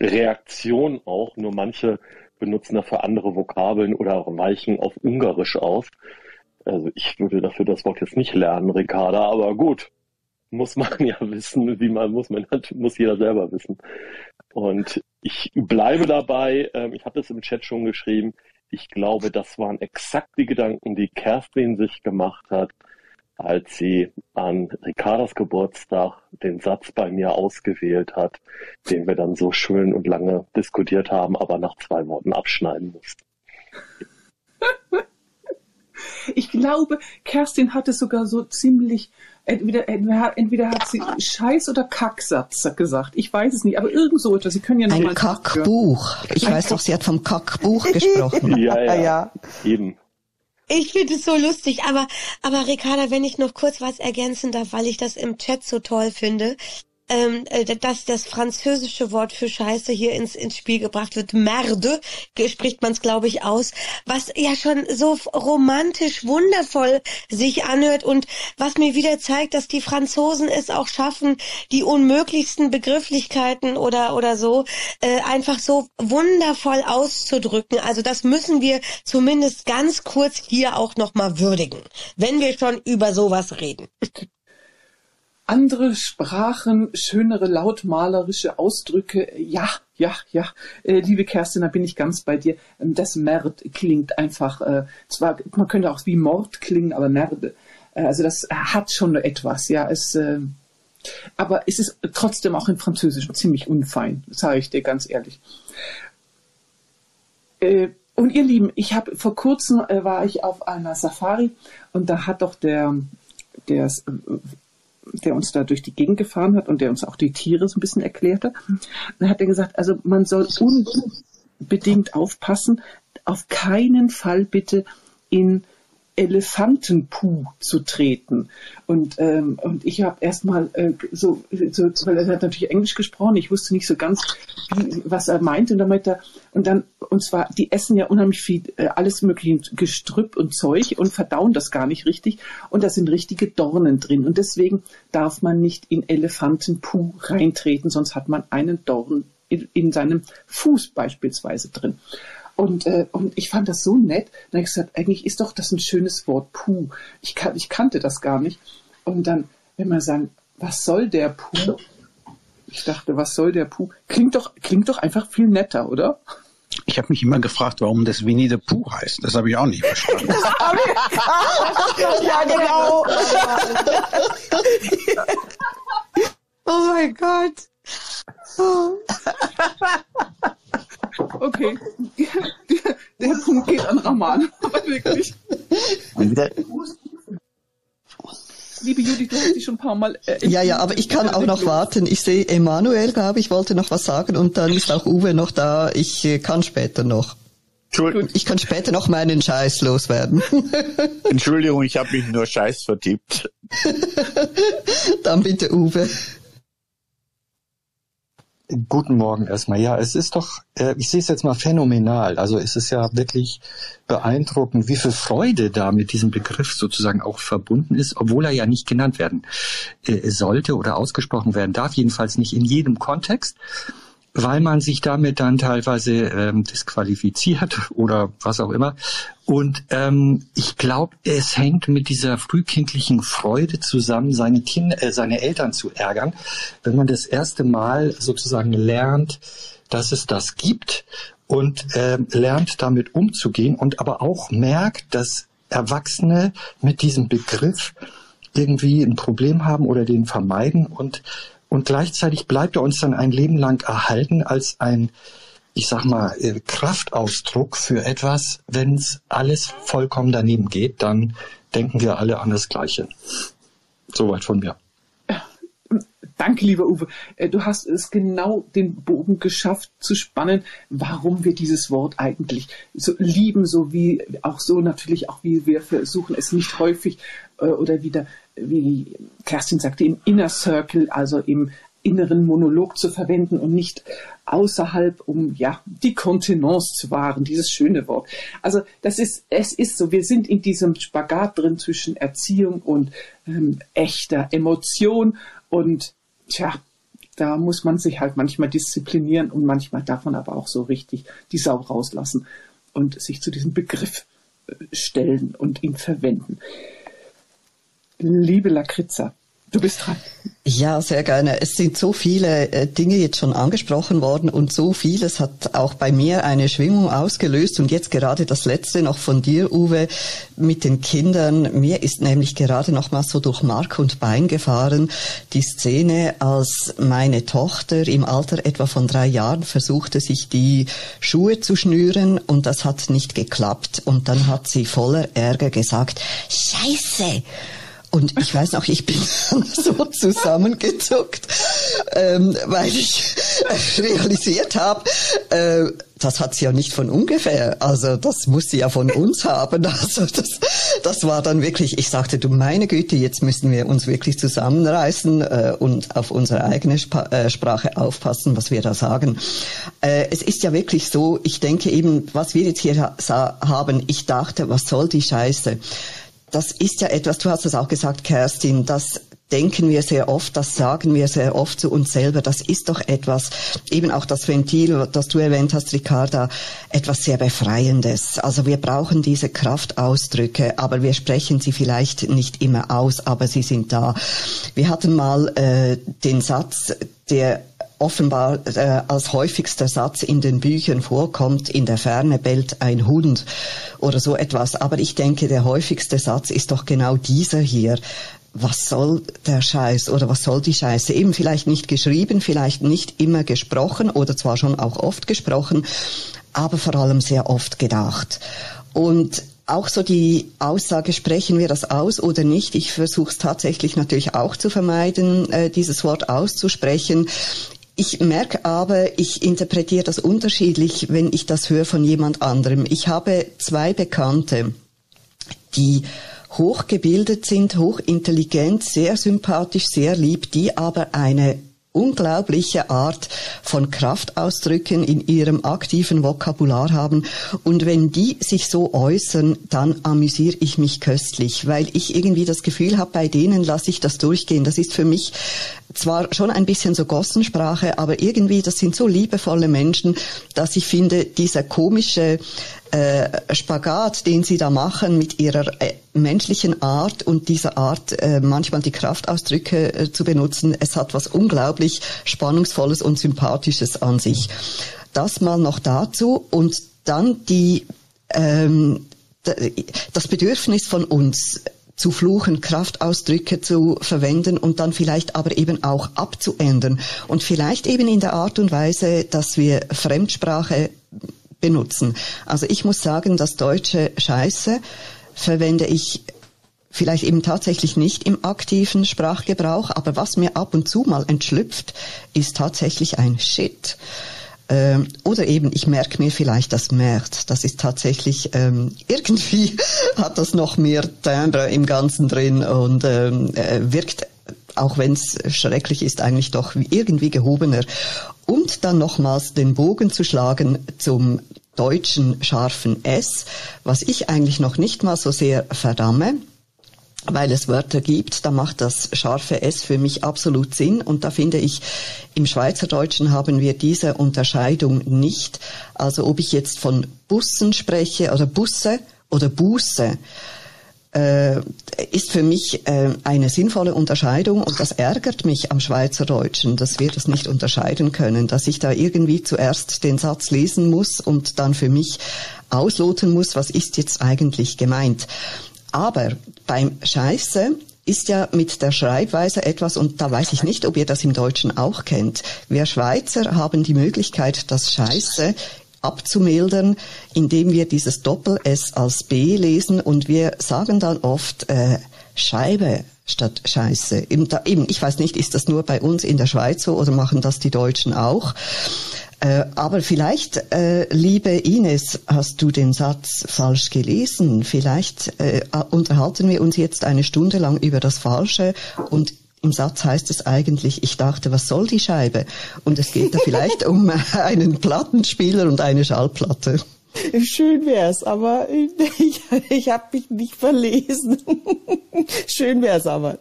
Reaktion auch. Nur manche benutzen dafür andere Vokabeln oder weichen auf Ungarisch aus. Also ich würde dafür das Wort jetzt nicht lernen, Ricarda, aber gut, muss man <laughs> ja wissen, wie man muss man muss jeder selber wissen. Und ich bleibe dabei, ähm, ich habe das im Chat schon geschrieben, ich glaube, das waren exakt die Gedanken, die Kerstin sich gemacht hat, als sie an Ricardas Geburtstag den Satz bei mir ausgewählt hat, den wir dann so schön und lange diskutiert haben, aber nach zwei Worten abschneiden mussten. <laughs> Ich glaube, Kerstin hatte sogar so ziemlich, entweder, entweder hat sie Scheiß- oder Kacksatz gesagt. Ich weiß es nicht, aber irgend so etwas. Sie können ja noch Ein Kackbuch. Ich Ein weiß doch, sie hat vom Kackbuch <laughs> gesprochen. ja, ja, ja. Eben. Ich finde es so lustig, aber, aber Ricarda, wenn ich noch kurz was ergänzen darf, weil ich das im Chat so toll finde. Ähm, äh, dass das französische Wort für Scheiße hier ins, ins Spiel gebracht wird. Merde, spricht man es, glaube ich, aus. Was ja schon so romantisch, wundervoll sich anhört und was mir wieder zeigt, dass die Franzosen es auch schaffen, die unmöglichsten Begrifflichkeiten oder, oder so äh, einfach so wundervoll auszudrücken. Also das müssen wir zumindest ganz kurz hier auch nochmal würdigen, wenn wir schon über sowas reden. <laughs> Andere Sprachen, schönere, lautmalerische Ausdrücke, ja, ja, ja. Äh, liebe Kerstin, da bin ich ganz bei dir. Ähm, das Merd klingt einfach, äh, zwar, man könnte auch wie Mord klingen, aber Merde. Äh, also das hat schon etwas, ja. Es, äh, aber es ist trotzdem auch im Französischen ziemlich unfein, sage ich dir ganz ehrlich. Äh, und ihr Lieben, ich habe vor kurzem äh, war ich auf einer Safari und da hat doch der, der, der uns da durch die Gegend gefahren hat und der uns auch die Tiere so ein bisschen erklärte, dann hat er gesagt, also man soll unbedingt aufpassen, auf keinen Fall bitte in Elefantenpuh zu treten. Und, ähm, und ich habe erstmal äh, so, so, weil er hat natürlich Englisch gesprochen, ich wusste nicht so ganz, wie, was er meinte. Und dann meinte er, und dann, und zwar, die essen ja unheimlich viel, äh, alles mögliche Gestrüpp und Zeug und verdauen das gar nicht richtig. Und da sind richtige Dornen drin. Und deswegen darf man nicht in Elefantenpuh reintreten, sonst hat man einen Dorn in, in seinem Fuß beispielsweise drin. Und, äh, und ich fand das so nett. Dann habe ich gesagt, eigentlich ist doch das ein schönes Wort, Puh. Ich, kan ich kannte das gar nicht. Und dann, wenn man sagen, was soll der Puh? Ich dachte, was soll der Puh? Klingt doch, klingt doch einfach viel netter, oder? Ich habe mich immer gefragt, warum das Winnie the Pooh heißt. Das habe ich auch nicht verstanden. ja, genau. oh mein Gott. <laughs> Okay. Der, <laughs> der Punkt geht an Raman. <laughs> Aber wirklich. Liebe Judith, du hast dich schon ein paar Mal. Äh, ja, ja, aber ich kann auch noch warten. Ich sehe Emanuel, glaube ich, wollte noch was sagen und dann ist auch Uwe noch da. Ich äh, kann später noch. Ich kann später noch meinen Scheiß loswerden. <laughs> Entschuldigung, ich habe mich nur Scheiß vertippt. dann bitte Uwe. Guten Morgen erstmal. Ja, es ist doch, äh, ich sehe es jetzt mal phänomenal. Also es ist ja wirklich beeindruckend, wie viel Freude da mit diesem Begriff sozusagen auch verbunden ist, obwohl er ja nicht genannt werden äh, sollte oder ausgesprochen werden darf, jedenfalls nicht in jedem Kontext weil man sich damit dann teilweise ähm, disqualifiziert <laughs> oder was auch immer. Und ähm, ich glaube, es hängt mit dieser frühkindlichen Freude zusammen, seine Kinder, äh, seine Eltern zu ärgern, wenn man das erste Mal sozusagen lernt, dass es das gibt und äh, lernt damit umzugehen und aber auch merkt, dass Erwachsene mit diesem Begriff irgendwie ein Problem haben oder den vermeiden und und gleichzeitig bleibt er uns dann ein Leben lang erhalten als ein, ich sag mal, äh, Kraftausdruck für etwas, wenn es alles vollkommen daneben geht, dann denken wir alle an das Gleiche. Soweit von mir. Danke, lieber Uwe. Äh, du hast es genau den Bogen geschafft zu spannen, warum wir dieses Wort eigentlich so lieben, so wie auch so natürlich auch wie wir versuchen es nicht häufig äh, oder wieder, wie Kerstin sagte, im Inner Circle, also im inneren Monolog zu verwenden und nicht außerhalb, um ja die Kontenance zu wahren, dieses schöne Wort. Also das ist, es ist so, wir sind in diesem Spagat drin zwischen Erziehung und ähm, echter Emotion und tja, da muss man sich halt manchmal disziplinieren und manchmal man aber auch so richtig die Sau rauslassen und sich zu diesem Begriff äh, stellen und ihn verwenden. Liebe Lakritza, Du bist dran. Ja, sehr gerne. Es sind so viele äh, Dinge jetzt schon angesprochen worden und so vieles hat auch bei mir eine Schwingung ausgelöst und jetzt gerade das letzte noch von dir, Uwe, mit den Kindern. Mir ist nämlich gerade noch mal so durch Mark und Bein gefahren die Szene, als meine Tochter im Alter etwa von drei Jahren versuchte, sich die Schuhe zu schnüren und das hat nicht geklappt und dann hat sie voller Ärger gesagt, Scheiße! Und ich weiß noch, ich bin <laughs> so zusammengezuckt, ähm, weil ich <laughs> realisiert habe, äh, das hat sie ja nicht von ungefähr. Also das muss sie ja von uns haben. <laughs> Also das, das war dann wirklich, ich sagte, du meine Güte, jetzt müssen wir uns wirklich zusammenreißen äh, und auf unsere eigene Sp äh, Sprache aufpassen, was wir da sagen. Äh, es ist ja wirklich so, ich denke eben, was wir jetzt hier haben, ich dachte, was soll die Scheiße? Das ist ja etwas, du hast es auch gesagt, Kerstin, dass denken wir sehr oft, das sagen wir sehr oft zu uns selber. Das ist doch etwas, eben auch das Ventil, das du erwähnt hast, Ricarda, etwas sehr Befreiendes. Also wir brauchen diese Kraftausdrücke, aber wir sprechen sie vielleicht nicht immer aus, aber sie sind da. Wir hatten mal äh, den Satz, der offenbar äh, als häufigster Satz in den Büchern vorkommt, in der Ferne bellt ein Hund oder so etwas. Aber ich denke, der häufigste Satz ist doch genau dieser hier was soll der Scheiß oder was soll die Scheiße? Eben vielleicht nicht geschrieben, vielleicht nicht immer gesprochen oder zwar schon auch oft gesprochen, aber vor allem sehr oft gedacht. Und auch so die Aussage, sprechen wir das aus oder nicht? Ich versuche es tatsächlich natürlich auch zu vermeiden, äh, dieses Wort auszusprechen. Ich merke aber, ich interpretiere das unterschiedlich, wenn ich das höre von jemand anderem. Ich habe zwei Bekannte, die hochgebildet sind, hochintelligent, sehr sympathisch, sehr lieb, die aber eine unglaubliche Art von Kraftausdrücken in ihrem aktiven Vokabular haben. Und wenn die sich so äußern, dann amüsiere ich mich köstlich, weil ich irgendwie das Gefühl habe, bei denen lasse ich das durchgehen. Das ist für mich zwar schon ein bisschen so Gossensprache, aber irgendwie, das sind so liebevolle Menschen, dass ich finde, dieser komische äh, Spagat, den sie da machen mit ihrer äh, menschlichen Art und dieser Art, äh, manchmal die Kraftausdrücke zu benutzen, es hat was unglaublich Spannungsvolles und Sympathisches an sich. Das mal noch dazu und dann die ähm, das Bedürfnis von uns zu fluchen, Kraftausdrücke zu verwenden und dann vielleicht aber eben auch abzuändern und vielleicht eben in der Art und Weise, dass wir Fremdsprache benutzen. Also ich muss sagen, das deutsche Scheiße verwende ich vielleicht eben tatsächlich nicht im aktiven Sprachgebrauch, aber was mir ab und zu mal entschlüpft, ist tatsächlich ein Shit. Ähm, oder eben, ich merke mir vielleicht das März. Das ist tatsächlich, ähm, irgendwie <laughs> hat das noch mehr Timbre im Ganzen drin und ähm, äh, wirkt, auch wenn es schrecklich ist, eigentlich doch irgendwie gehobener. Und dann nochmals den Bogen zu schlagen zum deutschen scharfen S, was ich eigentlich noch nicht mal so sehr verdamme, weil es Wörter gibt, da macht das scharfe S für mich absolut Sinn und da finde ich, im Schweizerdeutschen haben wir diese Unterscheidung nicht. Also ob ich jetzt von Bussen spreche oder Busse oder Buße, äh, ist für mich äh, eine sinnvolle Unterscheidung und das ärgert mich am Schweizerdeutschen, dass wir das nicht unterscheiden können, dass ich da irgendwie zuerst den Satz lesen muss und dann für mich ausloten muss, was ist jetzt eigentlich gemeint. Aber beim Scheiße ist ja mit der Schreibweise etwas, und da weiß ich nicht, ob ihr das im Deutschen auch kennt. Wir Schweizer haben die Möglichkeit, das Scheiße abzumildern, indem wir dieses Doppel-S als B lesen und wir sagen dann oft äh, Scheibe statt Scheiße. Eben, da, eben, ich weiß nicht, ist das nur bei uns in der Schweiz so oder machen das die Deutschen auch? Äh, aber vielleicht, äh, liebe Ines, hast du den Satz falsch gelesen. Vielleicht äh, unterhalten wir uns jetzt eine Stunde lang über das Falsche und im Satz heißt es eigentlich, ich dachte, was soll die Scheibe? Und es geht da vielleicht um <laughs> einen Plattenspieler und eine Schallplatte. Schön wär's, aber <laughs> ich, ich habe mich nicht verlesen. <laughs> Schön wär's aber.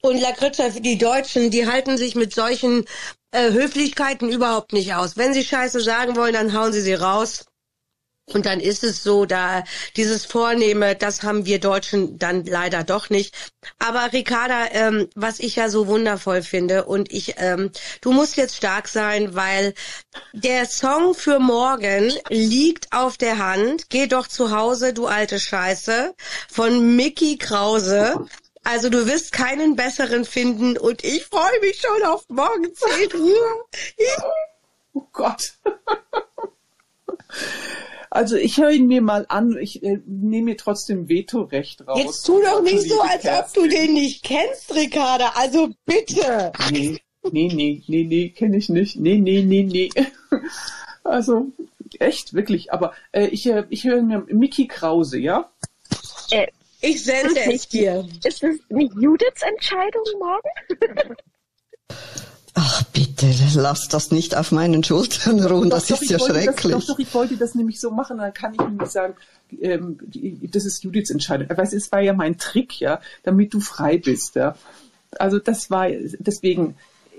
Und Lakritza, die Deutschen, die halten sich mit solchen äh, Höflichkeiten überhaupt nicht aus. Wenn sie Scheiße sagen wollen, dann hauen sie sie raus. Und dann ist es so, da dieses Vornehme, das haben wir Deutschen dann leider doch nicht. Aber Ricarda, ähm, was ich ja so wundervoll finde und ich, ähm, du musst jetzt stark sein, weil der Song für morgen liegt auf der Hand. Geh doch zu Hause, du alte Scheiße, von Mickey Krause. Also du wirst keinen besseren finden und ich freue mich schon auf morgen 10 Uhr. oh Gott. Also ich höre ihn mir mal an, ich äh, nehme mir trotzdem Vetorecht raus. Jetzt tu doch nicht so, als ob du den nicht kennst, Ricarda. Also bitte. Nee. Nee, nee, nee, nee, kenne ich nicht. Nee, nee, nee, nee. <laughs> Also, echt, wirklich. Aber äh, ich, äh, ich höre mir Mickey Krause, ja? Äh, ich sende es dir. Ist das nicht Judiths Entscheidung morgen? <laughs> Ach bitte, lass das nicht auf meinen Schultern ruhen, das doch, ist ja schrecklich. Das, doch, doch, ich wollte das nämlich so machen, dann kann ich nämlich sagen, ähm, das ist Judiths Entscheidung. Aber es war ja mein Trick, ja, damit du frei bist, ja. Also das war, deswegen,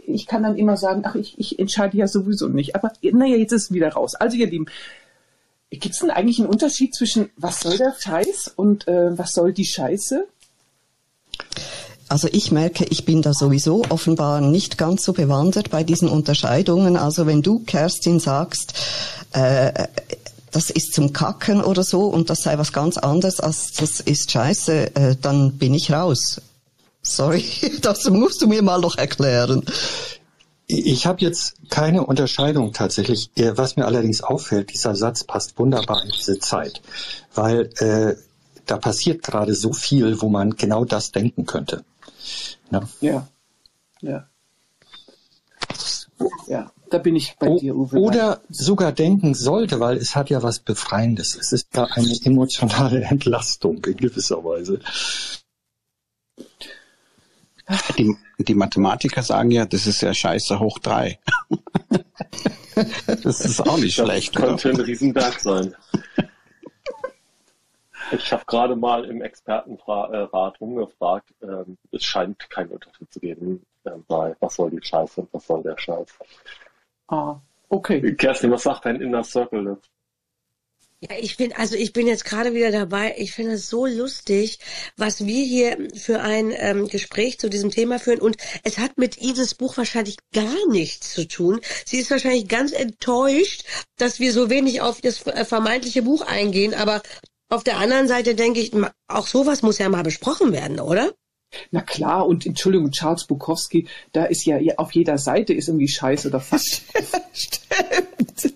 ich kann dann immer sagen, ach, ich, ich entscheide ja sowieso nicht. Aber naja, jetzt ist es wieder raus. Also ihr Lieben, gibt es denn eigentlich einen Unterschied zwischen was soll der Scheiß und äh, was soll die Scheiße? Also ich merke, ich bin da sowieso offenbar nicht ganz so bewandert bei diesen Unterscheidungen. Also wenn du, Kerstin, sagst, äh, das ist zum Kacken oder so und das sei was ganz anderes als das ist scheiße, äh, dann bin ich raus. Sorry, <laughs> das musst du mir mal noch erklären. Ich habe jetzt keine Unterscheidung tatsächlich. Was mir allerdings auffällt, dieser Satz passt wunderbar in diese Zeit, weil äh, da passiert gerade so viel, wo man genau das denken könnte. Ja. Ja. Ja, ja da bin ich bei o dir, Uwe. Oder sogar denken sollte, weil es hat ja was Befreiendes. Es ist ja eine emotionale Entlastung in gewisser Weise. Die, die Mathematiker sagen ja, das ist ja scheiße hoch drei. <laughs> das ist auch nicht das schlecht. Das könnte oder? ein Riesenberg sein. Ich habe gerade mal im Expertenrat rumgefragt. Ähm, es scheint keinen Unterschied zu geben äh, bei was soll die Scheiße und was soll der Scheiß. Ah, okay. Kerstin, was sagt dein Inner Circle dazu? Ja, ich bin, also ich bin jetzt gerade wieder dabei. Ich finde es so lustig, was wir hier für ein ähm, Gespräch zu diesem Thema führen. Und es hat mit Ives Buch wahrscheinlich gar nichts zu tun. Sie ist wahrscheinlich ganz enttäuscht, dass wir so wenig auf das äh, vermeintliche Buch eingehen. Aber auf der anderen Seite denke ich, auch sowas muss ja mal besprochen werden, oder? Na klar, und Entschuldigung, Charles Bukowski, da ist ja auf jeder Seite ist irgendwie Scheiß oder fast. <laughs> Stimmt.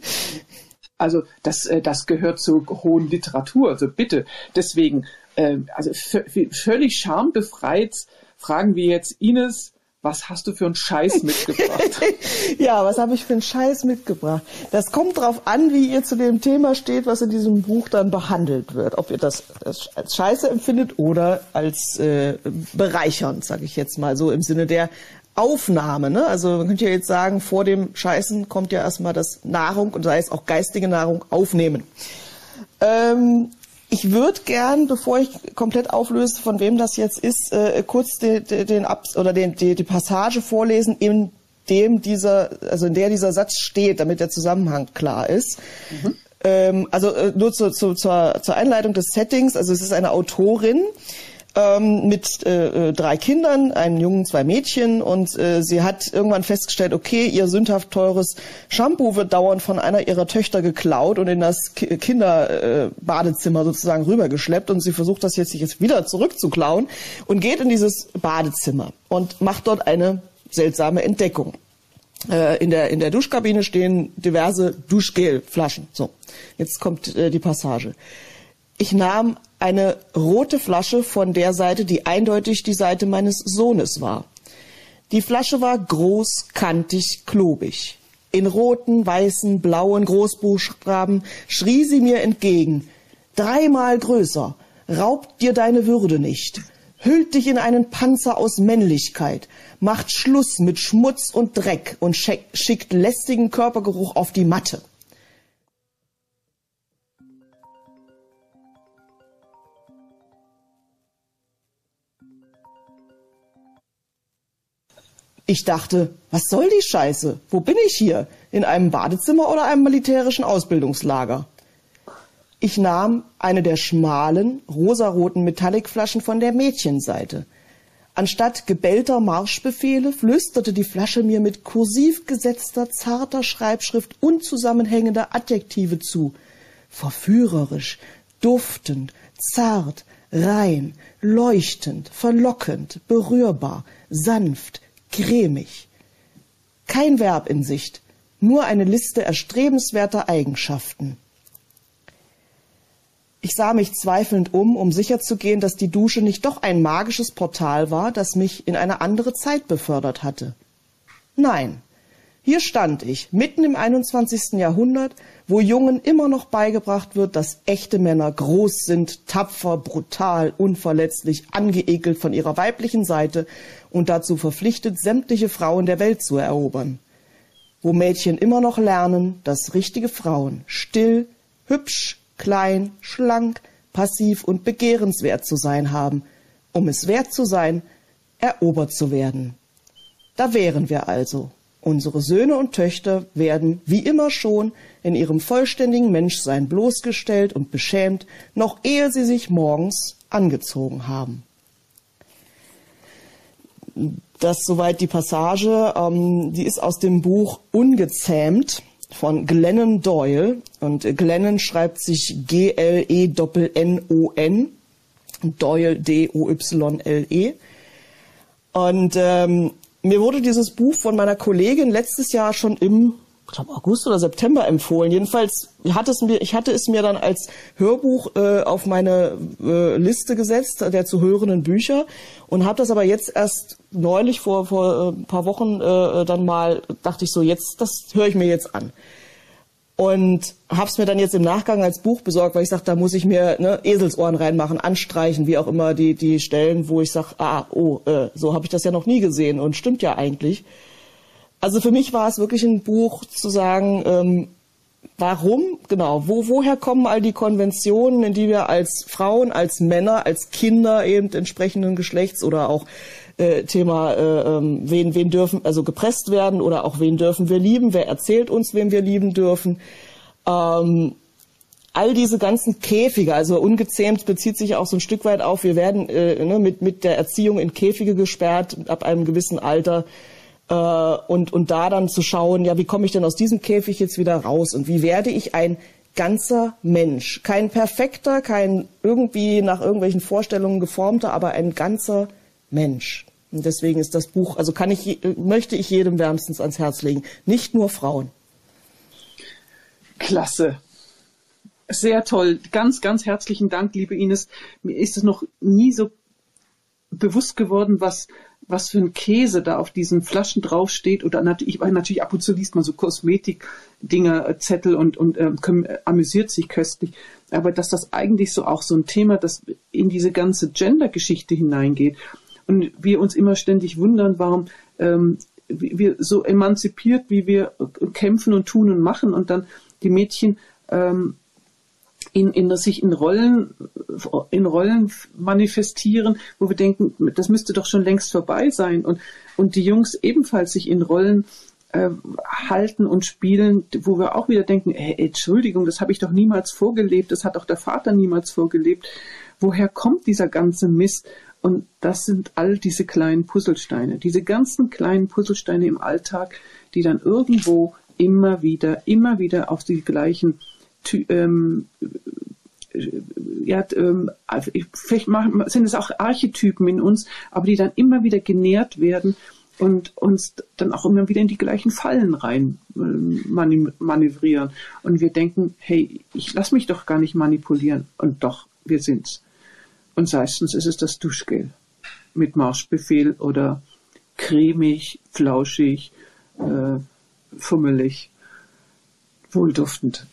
Also das, äh, das gehört zur hohen Literatur. Also bitte. Deswegen, äh, also völlig schambefreit fragen wir jetzt Ines, was hast du für einen Scheiß mitgebracht? <laughs> ja, was habe ich für einen Scheiß mitgebracht? Das kommt drauf an, wie ihr zu dem Thema steht, was in diesem Buch dann behandelt wird. Ob ihr das als Scheiße empfindet oder als äh, bereichernd, sage ich jetzt mal so im Sinne der Aufnahme. Ne? Also man könnte ja jetzt sagen, vor dem Scheißen kommt ja erstmal das Nahrung und sei es auch geistige Nahrung aufnehmen. Ähm, ich würde gern, bevor ich komplett auflöse, von wem das jetzt ist, äh, kurz den, den Abs oder den, die, die Passage vorlesen, in dem dieser, also in der dieser Satz steht, damit der Zusammenhang klar ist. Mhm. Ähm, also äh, nur zu, zu, zur, zur Einleitung des Settings. Also es ist eine Autorin, ähm, mit äh, äh, drei Kindern, einen Jungen, zwei Mädchen und äh, sie hat irgendwann festgestellt, okay, ihr sündhaft teures Shampoo wird dauernd von einer ihrer Töchter geklaut und in das Ki Kinderbadezimmer äh, sozusagen rübergeschleppt und sie versucht das jetzt sich jetzt wieder zurückzuklauen und geht in dieses Badezimmer und macht dort eine seltsame Entdeckung. Äh, in der, in der Duschkabine stehen diverse Duschgelflaschen. So, jetzt kommt äh, die Passage. Ich nahm eine rote Flasche von der Seite, die eindeutig die Seite meines Sohnes war. Die Flasche war groß, kantig, klobig. In roten, weißen, blauen Großbuchstaben schrie sie mir entgegen. Dreimal größer. Raubt dir deine Würde nicht. Hüllt dich in einen Panzer aus Männlichkeit. Macht Schluss mit Schmutz und Dreck und schickt lästigen Körpergeruch auf die Matte. Ich dachte, was soll die Scheiße? Wo bin ich hier? In einem Badezimmer oder einem militärischen Ausbildungslager? Ich nahm eine der schmalen, rosaroten Metallicflaschen von der Mädchenseite. Anstatt gebellter Marschbefehle flüsterte die Flasche mir mit kursiv gesetzter, zarter Schreibschrift unzusammenhängender Adjektive zu. Verführerisch, duftend, zart, rein, leuchtend, verlockend, berührbar, sanft, cremig. Kein Verb in Sicht, nur eine Liste erstrebenswerter Eigenschaften. Ich sah mich zweifelnd um, um sicherzugehen, dass die Dusche nicht doch ein magisches Portal war, das mich in eine andere Zeit befördert hatte. Nein. Hier stand ich, mitten im 21. Jahrhundert, wo Jungen immer noch beigebracht wird, dass echte Männer groß sind, tapfer, brutal, unverletzlich, angeekelt von ihrer weiblichen Seite und dazu verpflichtet, sämtliche Frauen der Welt zu erobern. Wo Mädchen immer noch lernen, dass richtige Frauen still, hübsch, klein, schlank, passiv und begehrenswert zu sein haben, um es wert zu sein, erobert zu werden. Da wären wir also. Unsere Söhne und Töchter werden, wie immer schon, in ihrem vollständigen Menschsein bloßgestellt und beschämt, noch ehe sie sich morgens angezogen haben. Das soweit die Passage, ähm, die ist aus dem Buch Ungezähmt von Glennon Doyle. Und Glennon schreibt sich G-L-E-N-N-O-N, Doyle D-O-Y-L-E. Und ähm, mir wurde dieses Buch von meiner Kollegin letztes Jahr schon im ich glaube August oder September empfohlen. Jedenfalls hatte es mir, ich hatte es mir dann als Hörbuch äh, auf meine äh, Liste gesetzt der zu hörenden Bücher und habe das aber jetzt erst neulich vor vor äh, ein paar Wochen äh, dann mal dachte ich so jetzt das höre ich mir jetzt an und hab's mir dann jetzt im Nachgang als Buch besorgt, weil ich sage, da muss ich mir ne, Eselsohren reinmachen, anstreichen, wie auch immer die die Stellen, wo ich sage, ah, oh, äh, so habe ich das ja noch nie gesehen und stimmt ja eigentlich. Also für mich war es wirklich ein Buch zu sagen, ähm, warum, genau, wo, woher kommen all die Konventionen, in die wir als Frauen, als Männer, als Kinder eben entsprechenden Geschlechts oder auch äh, Thema, äh, ähm, wen, wen dürfen, also gepresst werden oder auch wen dürfen wir lieben, wer erzählt uns, wen wir lieben dürfen. Ähm, all diese ganzen Käfige, also ungezähmt bezieht sich auch so ein Stück weit auf, wir werden äh, ne, mit, mit der Erziehung in Käfige gesperrt ab einem gewissen Alter äh, und, und da dann zu schauen, ja, wie komme ich denn aus diesem Käfig jetzt wieder raus und wie werde ich ein ganzer Mensch. Kein perfekter, kein irgendwie nach irgendwelchen Vorstellungen geformter, aber ein ganzer Mensch. Und deswegen ist das Buch, also kann ich, möchte ich jedem wärmstens ans Herz legen. Nicht nur Frauen. Klasse. Sehr toll. Ganz, ganz herzlichen Dank, liebe Ines. Mir ist es noch nie so bewusst geworden, was, was für ein Käse da auf diesen Flaschen draufsteht. Oder natürlich, natürlich ab und zu liest man so Kosmetik-Dinger, äh, Zettel und, und ähm, amüsiert sich köstlich. Aber dass das eigentlich so auch so ein Thema, das in diese ganze Gender-Geschichte hineingeht und wir uns immer ständig wundern, warum ähm, wir so emanzipiert, wie wir kämpfen und tun und machen und dann die Mädchen ähm, in, in, sich in Rollen, in Rollen manifestieren, wo wir denken, das müsste doch schon längst vorbei sein und, und die Jungs ebenfalls sich in Rollen äh, halten und spielen, wo wir auch wieder denken, hey, Entschuldigung, das habe ich doch niemals vorgelebt, das hat doch der Vater niemals vorgelebt. Woher kommt dieser ganze Mist? Und das sind all diese kleinen Puzzlesteine, diese ganzen kleinen Puzzlesteine im Alltag, die dann irgendwo immer wieder, immer wieder auf die gleichen ähm, ja, ähm, vielleicht sind es auch Archetypen in uns, aber die dann immer wieder genährt werden und uns dann auch immer wieder in die gleichen Fallen rein ähm, manövrieren. Und wir denken, hey, ich lass mich doch gar nicht manipulieren. Und doch, wir sind's. Und meistens ist es das Duschgel mit Marschbefehl oder cremig, flauschig, äh, fummelig, wohlduftend.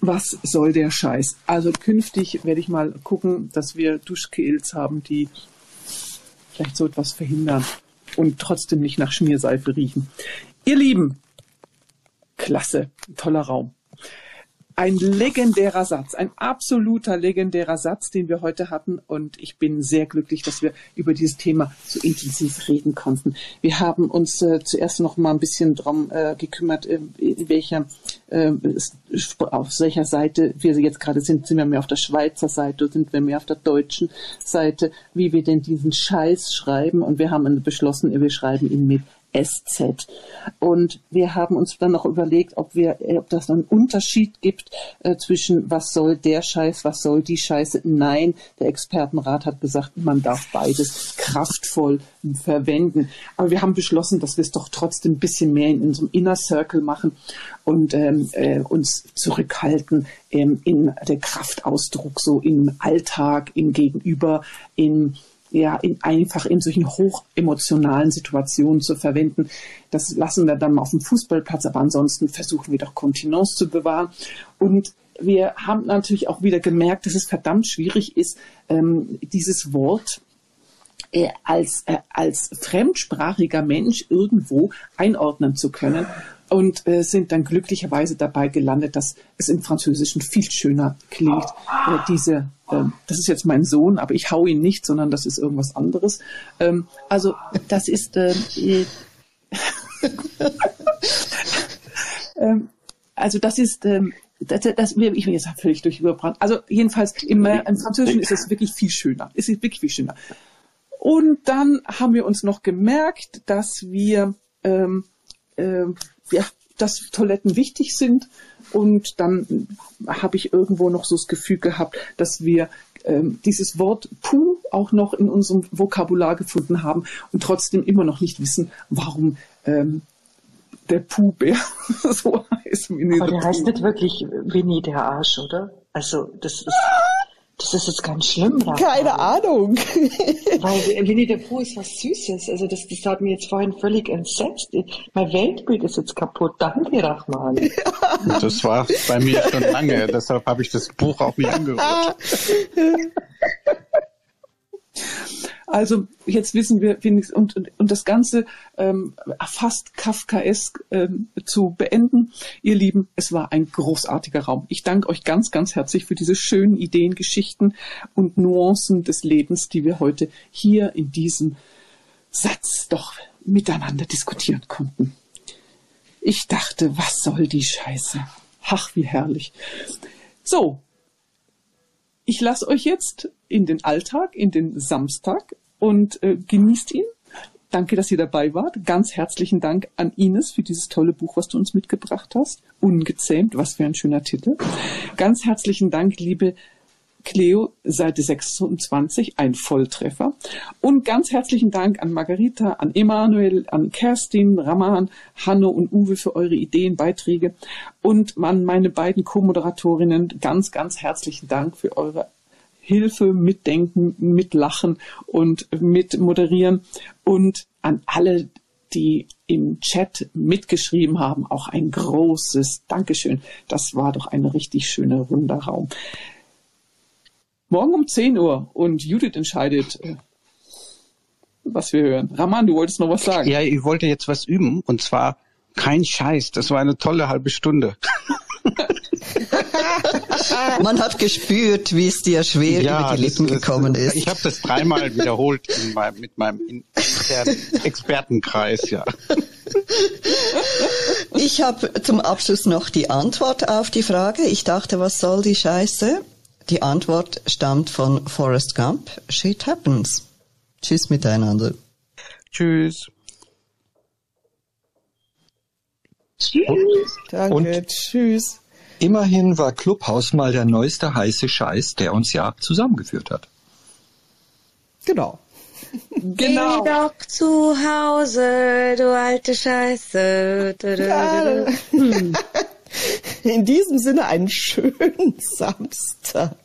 Was soll der Scheiß? Also künftig werde ich mal gucken, dass wir Duschgels haben, die vielleicht so etwas verhindern und trotzdem nicht nach Schmierseife riechen. Ihr Lieben, klasse, toller Raum ein legendärer Satz, ein absoluter legendärer Satz, den wir heute hatten. Und ich bin sehr glücklich, dass wir über dieses Thema so intensiv reden konnten. Wir haben uns äh, zuerst noch mal ein bisschen drum äh, gekümmert, äh, in welcher, äh, auf welcher Seite wir jetzt gerade sind. Sind wir mehr auf der Schweizer Seite oder sind wir mehr auf der deutschen Seite? Wie wir denn diesen Scheiß schreiben. Und wir haben beschlossen, wir schreiben ihn mit SZ. Und wir haben uns dann noch überlegt, ob wir, ob das einen Unterschied gibt äh, zwischen was soll der Scheiß, was soll die Scheiße. Nein, der Expertenrat hat gesagt, man darf beides kraftvoll verwenden. Aber wir haben beschlossen, dass wir es doch trotzdem ein bisschen mehr in unserem Inner Circle machen und ähm, äh, uns zurückhalten ähm, in der Kraftausdruck, so im Alltag, im Gegenüber, in ja, in, einfach in solchen hochemotionalen Situationen zu verwenden. Das lassen wir dann auf dem Fußballplatz, aber ansonsten versuchen wir doch Kontinence zu bewahren. Und wir haben natürlich auch wieder gemerkt, dass es verdammt schwierig ist, ähm, dieses Wort äh, als, äh, als fremdsprachiger Mensch irgendwo einordnen zu können und äh, sind dann glücklicherweise dabei gelandet, dass es im Französischen viel schöner klingt. Äh, diese, äh, das ist jetzt mein Sohn, aber ich hau ihn nicht, sondern das ist irgendwas anderes. Ähm, also das ist äh, <laughs> ähm, also das ist ähm, das, das, ich bin jetzt völlig durchüberbrannt. Also jedenfalls im, im Französischen ist es wirklich viel schöner. Es ist wirklich viel schöner. Und dann haben wir uns noch gemerkt, dass wir ähm, äh, ja, dass Toiletten wichtig sind. Und dann habe ich irgendwo noch so das Gefühl gehabt, dass wir ähm, dieses Wort Puh auch noch in unserem Vokabular gefunden haben und trotzdem immer noch nicht wissen, warum ähm, der Puh-Bär <laughs> so heißt. Winnie Aber der heißt nicht wirklich Winnie der Arsch, oder? Also das ist das ist jetzt ganz schlimm. Rahman. Keine Ahnung. <laughs> Weil Winnie der Pooh ist was Süßes. Also das, das hat mir jetzt vorhin völlig entsetzt. Mein Weltbild ist jetzt kaputt. Danke, Rachman. Ja. Das war bei mir schon lange. <laughs> Deshalb habe ich das Buch auch nie angehört. <laughs> Also jetzt wissen wir, und, und, und das Ganze ähm, fast Kafkaesk ähm, zu beenden. Ihr Lieben, es war ein großartiger Raum. Ich danke euch ganz, ganz herzlich für diese schönen Ideen, Geschichten und Nuancen des Lebens, die wir heute hier in diesem Satz doch miteinander diskutieren konnten. Ich dachte, was soll die Scheiße? Ach, wie herrlich. So, ich lasse euch jetzt in den Alltag, in den Samstag und äh, genießt ihn. Danke, dass ihr dabei wart. Ganz herzlichen Dank an Ines für dieses tolle Buch, was du uns mitgebracht hast. Ungezähmt, was für ein schöner Titel. Ganz herzlichen Dank, liebe Cleo, Seite 26, ein Volltreffer. Und ganz herzlichen Dank an Margarita, an Emanuel, an Kerstin, Raman, Hanno und Uwe für eure Ideen, Beiträge. Und an meine beiden Co-Moderatorinnen ganz, ganz herzlichen Dank für eure Hilfe, Mitdenken, Mitlachen und mit moderieren. Und an alle, die im Chat mitgeschrieben haben, auch ein großes Dankeschön. Das war doch ein richtig schöner, runder Raum. Morgen um 10 Uhr und Judith entscheidet, äh, was wir hören. Raman, du wolltest noch was sagen. Ja, ich wollte jetzt was üben und zwar kein Scheiß. Das war eine tolle halbe Stunde. <laughs> <laughs> Man hat gespürt, wie es dir schwer ja, über die Lippen das, gekommen ist. Ich habe das dreimal wiederholt meinem, mit meinem Expertenkreis, ja. <laughs> Ich habe zum Abschluss noch die Antwort auf die Frage. Ich dachte, was soll die Scheiße? Die Antwort stammt von Forrest Gump. Shit happens. Tschüss miteinander. Tschüss. Tschüss. Danke. Und tschüss. Immerhin war Clubhaus mal der neueste heiße Scheiß, der uns ja zusammengeführt hat. Genau. Genau. Geh doch zu Hause, du alte Scheiße. Ja. In diesem Sinne einen schönen Samstag.